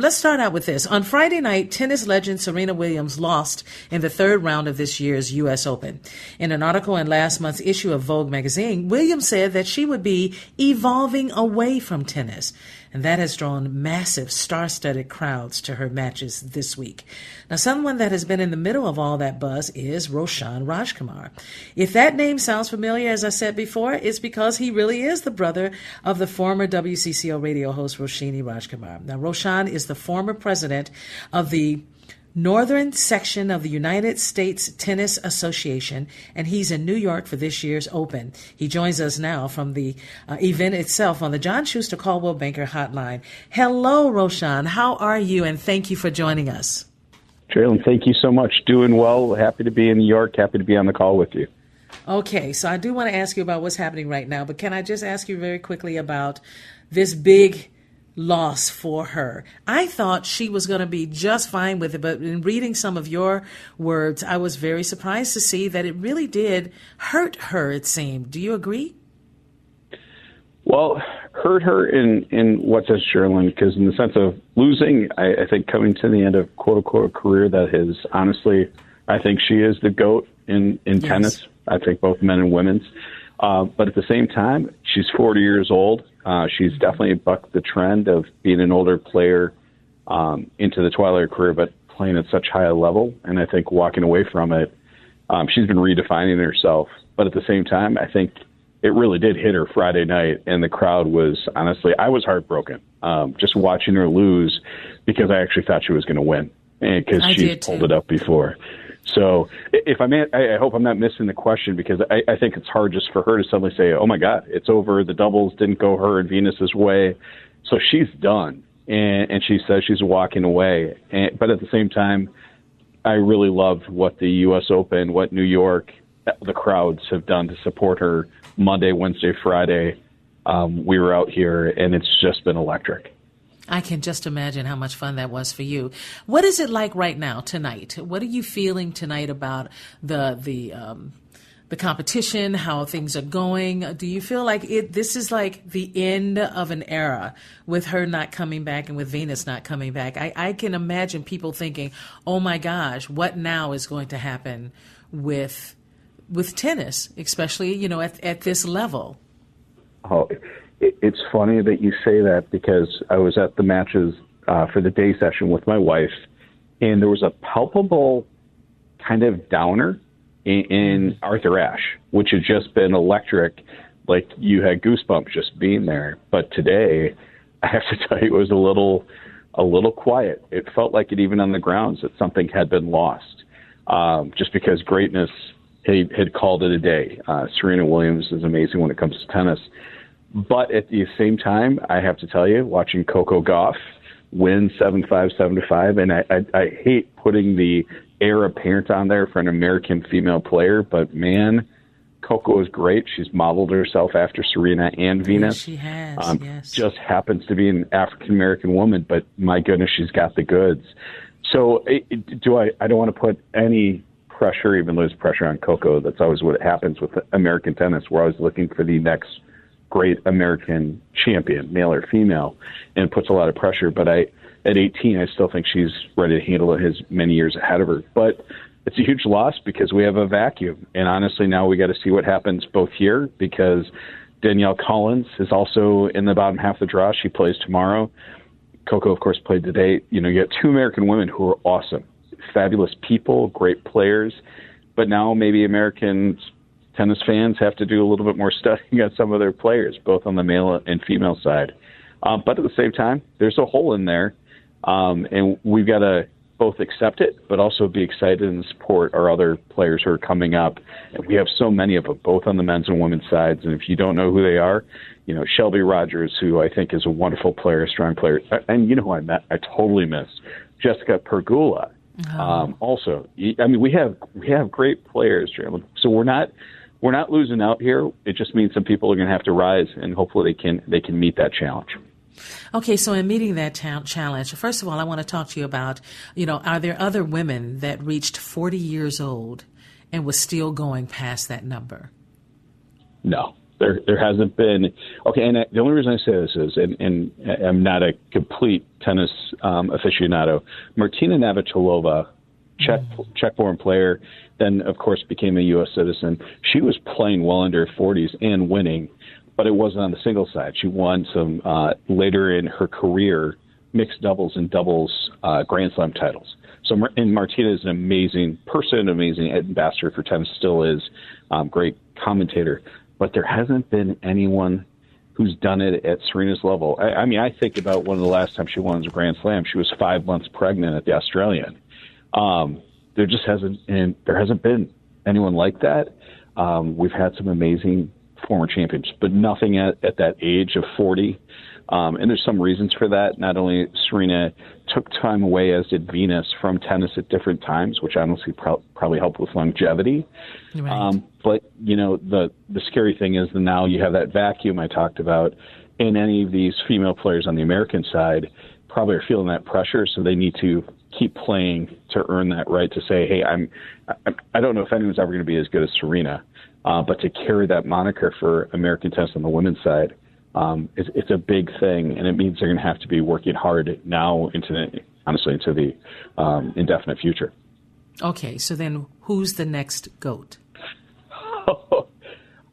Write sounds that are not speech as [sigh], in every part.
Let's start out with this. On Friday night, tennis legend Serena Williams lost in the third round of this year's U.S. Open. In an article in last month's issue of Vogue magazine, Williams said that she would be evolving away from tennis and that has drawn massive star-studded crowds to her matches this week. Now, someone that has been in the middle of all that buzz is Roshan Rajkumar. If that name sounds familiar, as I said before, it's because he really is the brother of the former WCCO radio host Roshini Rajkumar. Now, Roshan is the former president of the Northern section of the United States Tennis Association, and he's in New York for this year's Open. He joins us now from the uh, event itself on the John Schuster Coldwell Banker Hotline. Hello, Roshan. How are you? And thank you for joining us. Traylon, thank you so much. Doing well. Happy to be in New York. Happy to be on the call with you. Okay, so I do want to ask you about what's happening right now, but can I just ask you very quickly about this big loss for her. I thought she was going to be just fine with it, but in reading some of your words, I was very surprised to see that it really did hurt her, it seemed. Do you agree? Well, hurt her in, in what says Sherlin, because in the sense of losing, I, I think coming to the end of quote unquote career that has honestly, I think she is the GOAT in, in yes. tennis. I think both men and women's. Uh, but at the same time, she's 40 years old. Uh, she's definitely bucked the trend of being an older player um, into the twilight career, but playing at such high a level. And I think walking away from it, um, she's been redefining herself. But at the same time, I think it really did hit her Friday night, and the crowd was honestly, I was heartbroken um, just watching her lose because I actually thought she was going to win because she pulled it up before. So if I'm, I hope I'm not missing the question because I, I think it's hard just for her to suddenly say, "Oh my God, it's over. The doubles didn't go her and Venus's way." So she's done, and, and she says she's walking away. And, but at the same time, I really loved what the U.S. Open, what New York, the crowds have done to support her Monday, Wednesday, Friday. Um, we were out here, and it's just been electric. I can just imagine how much fun that was for you. What is it like right now tonight? What are you feeling tonight about the the um, the competition, how things are going? Do you feel like it? This is like the end of an era with her not coming back and with Venus not coming back. I, I can imagine people thinking, "Oh my gosh, what now is going to happen with with tennis, especially you know at at this level?" Oh, it's funny that you say that because I was at the matches uh, for the day session with my wife, and there was a palpable kind of downer in, in Arthur Ashe, which had just been electric. Like you had goosebumps just being there. But today, [laughs] I have to tell you, it was a little, a little quiet. It felt like it even on the grounds that something had been lost, um, just because greatness had, had called it a day. Uh, Serena Williams is amazing when it comes to tennis but at the same time, I have to tell you, watching Coco Gauff win 7 5, 7 5, and I, I, I hate putting the heir apparent on there for an American female player, but man, Coco is great. She's modeled herself after Serena and Venus. She has. Um, yes. Just happens to be an African American woman, but my goodness, she's got the goods. So, it, do I? I don't want to put any pressure, even though there's pressure on Coco. That's always what happens with American tennis. We're always looking for the next great American champion, male or female, and puts a lot of pressure. But I, at 18, I still think she's ready to handle it. His many years ahead of her, but it's a huge loss because we have a vacuum. And honestly, now we got to see what happens both here because Danielle Collins is also in the bottom half of the draw. She plays tomorrow. Coco, of course, played today. You know, you have two American women who are awesome, fabulous people, great players, but now maybe American tennis fans have to do a little bit more [laughs] studying on some of their players, both on the male and female side. Um, but at the same time, there's a hole in there, um, and we've got to both accept it, but also be excited and support our other players who are coming up. And we have so many of them, both on the men's and women's sides. And if you don't know who they are, you know Shelby Rogers, who I think is a wonderful player, a strong player, and you know who I met, I totally missed Jessica Pegula. Oh. Um, also, I mean, we have we have great players, Jalen. so we're not we're not losing out here. It just means some people are going to have to rise, and hopefully they can they can meet that challenge. Okay, so in meeting that ta- challenge, first of all, I want to talk to you about, you know, are there other women that reached 40 years old and was still going past that number? No, there there hasn't been. Okay, and the only reason I say this is, and, and I'm not a complete tennis um, aficionado. Martina Navratilova, Czech mm. Czech-born player, then of course became a U.S. citizen. She was playing well under 40s and winning but it wasn't on the single side. She won some uh, later in her career mixed doubles and doubles uh, Grand Slam titles. So, and Martina is an amazing person, amazing ambassador for tennis, still is, um, great commentator. But there hasn't been anyone who's done it at Serena's level. I, I mean, I think about one of the last times she won a Grand Slam. She was five months pregnant at the Australian. Um, there just hasn't, and there hasn't been anyone like that. Um, we've had some amazing former champions, but nothing at, at that age of 40. Um, and there's some reasons for that. Not only Serena took time away, as did Venus, from tennis at different times, which honestly pro- probably helped with longevity. Right. Um, but you know, the the scary thing is that now you have that vacuum I talked about, and any of these female players on the American side probably are feeling that pressure, so they need to keep playing to earn that right to say, hey, I'm. I, I don't know if anyone's ever going to be as good as Serena, uh, but to carry that moniker for American tennis on the women's side, um, it's, it's a big thing, and it means they're going to have to be working hard now into the, honestly into the um, indefinite future. Okay, so then who's the next goat? [laughs]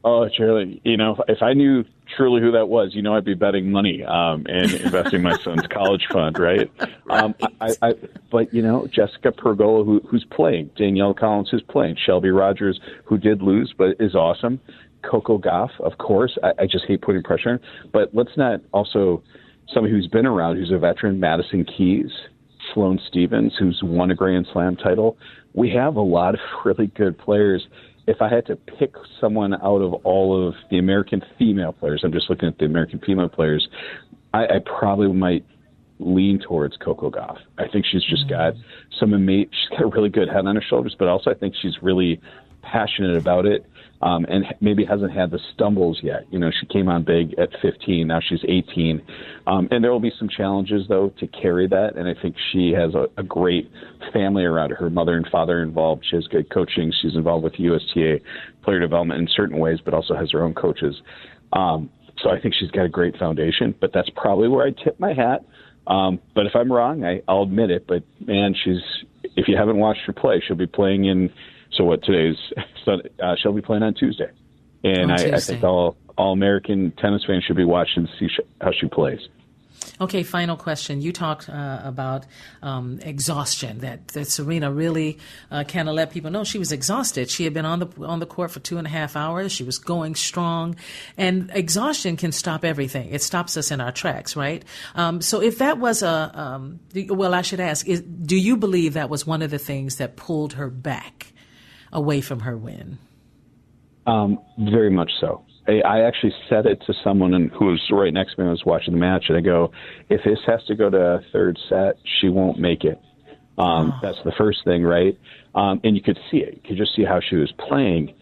oh, Charlie! you know, if I knew truly who that was, you know, I'd be betting money um, and [laughs] investing my son's college fund, right? right. Um, I, I, but you know, Jessica Pegula, who, who's playing, Danielle Collins, who's playing, Shelby Rogers, who did lose but is awesome, Coco Gauff, of course. I, I just hate putting pressure on, but let's not also somebody who's been around, who's a veteran, Madison Keys. Sloane Stevens, who's won a Grand Slam title. We have a lot of [laughs] really good players if I had to pick someone out of all of the American female players, I'm just looking at the American female players, I, I probably might lean towards Coco Gauff. I think she's just mm-hmm. got some amazing, she's got a really good head on her shoulders, but also I think she's really passionate about it um, and maybe hasn't had the stumbles yet. You know, she came on big at 15, now she's 18. Um, and there will be some challenges, though, to carry that. And I think she has a, a great family around her. Her mother and father involved. She has good coaching. She's involved with USTA player development in certain ways, but also has her own coaches. Um, so I think she's got a great foundation, but that's probably where I tip my hat. Um, but if I'm wrong, I, I'll admit it. But man, she's if you haven't watched her play, she'll be playing in so what today's uh, she'll be playing on Tuesday, and I, I, think all all American tennis fans should be watching to see sh- how she plays. Okay, final question. You talked uh, about um, exhaustion. That that Serena really uh, kind of let people know she was exhausted. She had been on the on the court for two and a half hours. She was going strong, and exhaustion can stop everything. It stops us in our tracks, right? Um, so if that was a um, well, I should ask: is, Do you believe that was one of the things that pulled her back? Away from her win? Um, very much so. I, I actually said it to someone who was right next to me. I was watching the match, and I go, "If this has to go to a third set, she won't make it." Um, oh. That's the first thing, right? Um, and you could see it. You could just see how she was playing.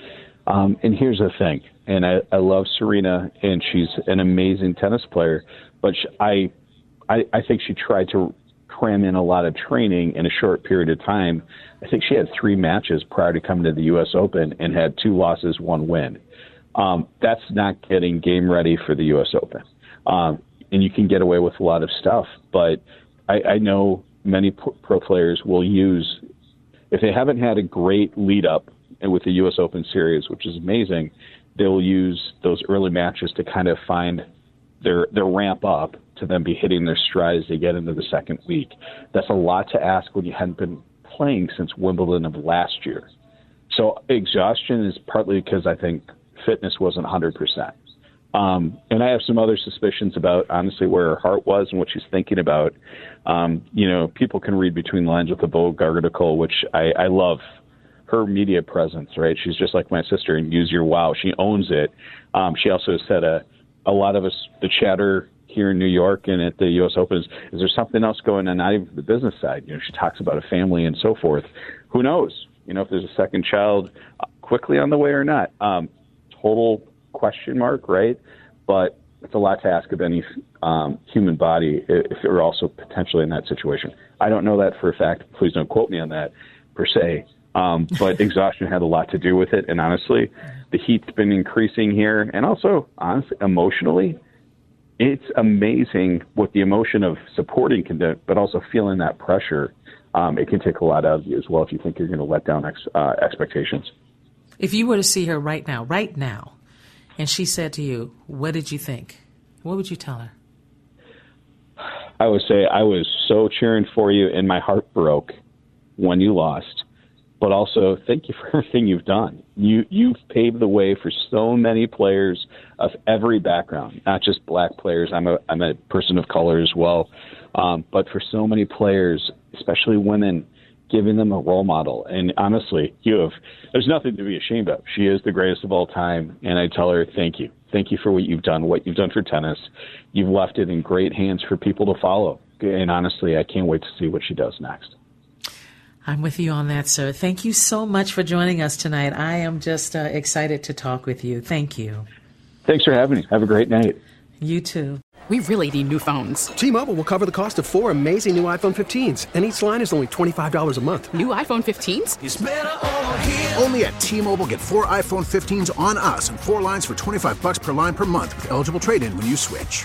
Um, and here's the thing, and I, I love Serena, and she's an amazing tennis player, but she, I, I, I think she tried to cram in a lot of training in a short period of time. I think she had three matches prior to coming to the U.S. Open and had two losses, one win. Um, that's not getting game ready for the U.S. Open. Um, and you can get away with a lot of stuff, but I, I know many pro players will use, if they haven't had a great lead up with the U.S. Open series, which is amazing, they'll use those early matches to kind of find their their ramp up to then be hitting their stride as they get into the second week. That's a lot to ask when you hadn't been playing since Wimbledon of last year. So exhaustion is partly because I think fitness wasn't 100%. Um, and I have some other suspicions about honestly where her heart was and what she's thinking about. Um, you know, people can read between lines with the Vogue article, which I, I love her media presence, right? She's just like my sister and use your wow. She owns it. Um, she also said a, a lot of us, the chatter here in New York and at the U.S. Open is, is there something else going on, not even the business side? You know, she talks about a family and so forth. Who knows? You know, if there's a second child quickly on the way or not. Um, total question mark, right? But it's a lot to ask of any um, human body if you're also potentially in that situation. I don't know that for a fact. Please don't quote me on that per se. Um, but [laughs] exhaustion had a lot to do with it. And honestly, the heat's been increasing here. And also, honestly, emotionally, it's amazing what the emotion of supporting can do, but also feeling that pressure. Um, it can take a lot out of you as well if you think you're going to let down ex- uh, expectations. If you were to see her right now, right now, and she said to you, What did you think? What would you tell her? I would say I was so cheering for you, and my heart broke when you lost. But also, thank you for [laughs] everything you've done. You you've paved the way for so many players of every background, not just black players. I'm a I'm a person of color as well, um, but for so many players, especially women, giving them a role model. And honestly, you have there's nothing to be ashamed of. She is the greatest of all time, and I tell her thank you, thank you for what you've done, what you've done for tennis. You've left it in great hands for people to follow. And honestly, I can't wait to see what she does next. I'm with you on that, sir. Thank you so much for joining us tonight. I am just uh, excited to talk with you. Thank you. Thanks for having me. Have a great night. You too. We really need new phones. T Mobile will cover the cost of four amazing new iPhone 15s, and each line is only $25 a month. New iPhone 15s? Only at T Mobile get four iPhone 15s on us and four lines for 25 bucks per line per month with eligible trade in when you switch.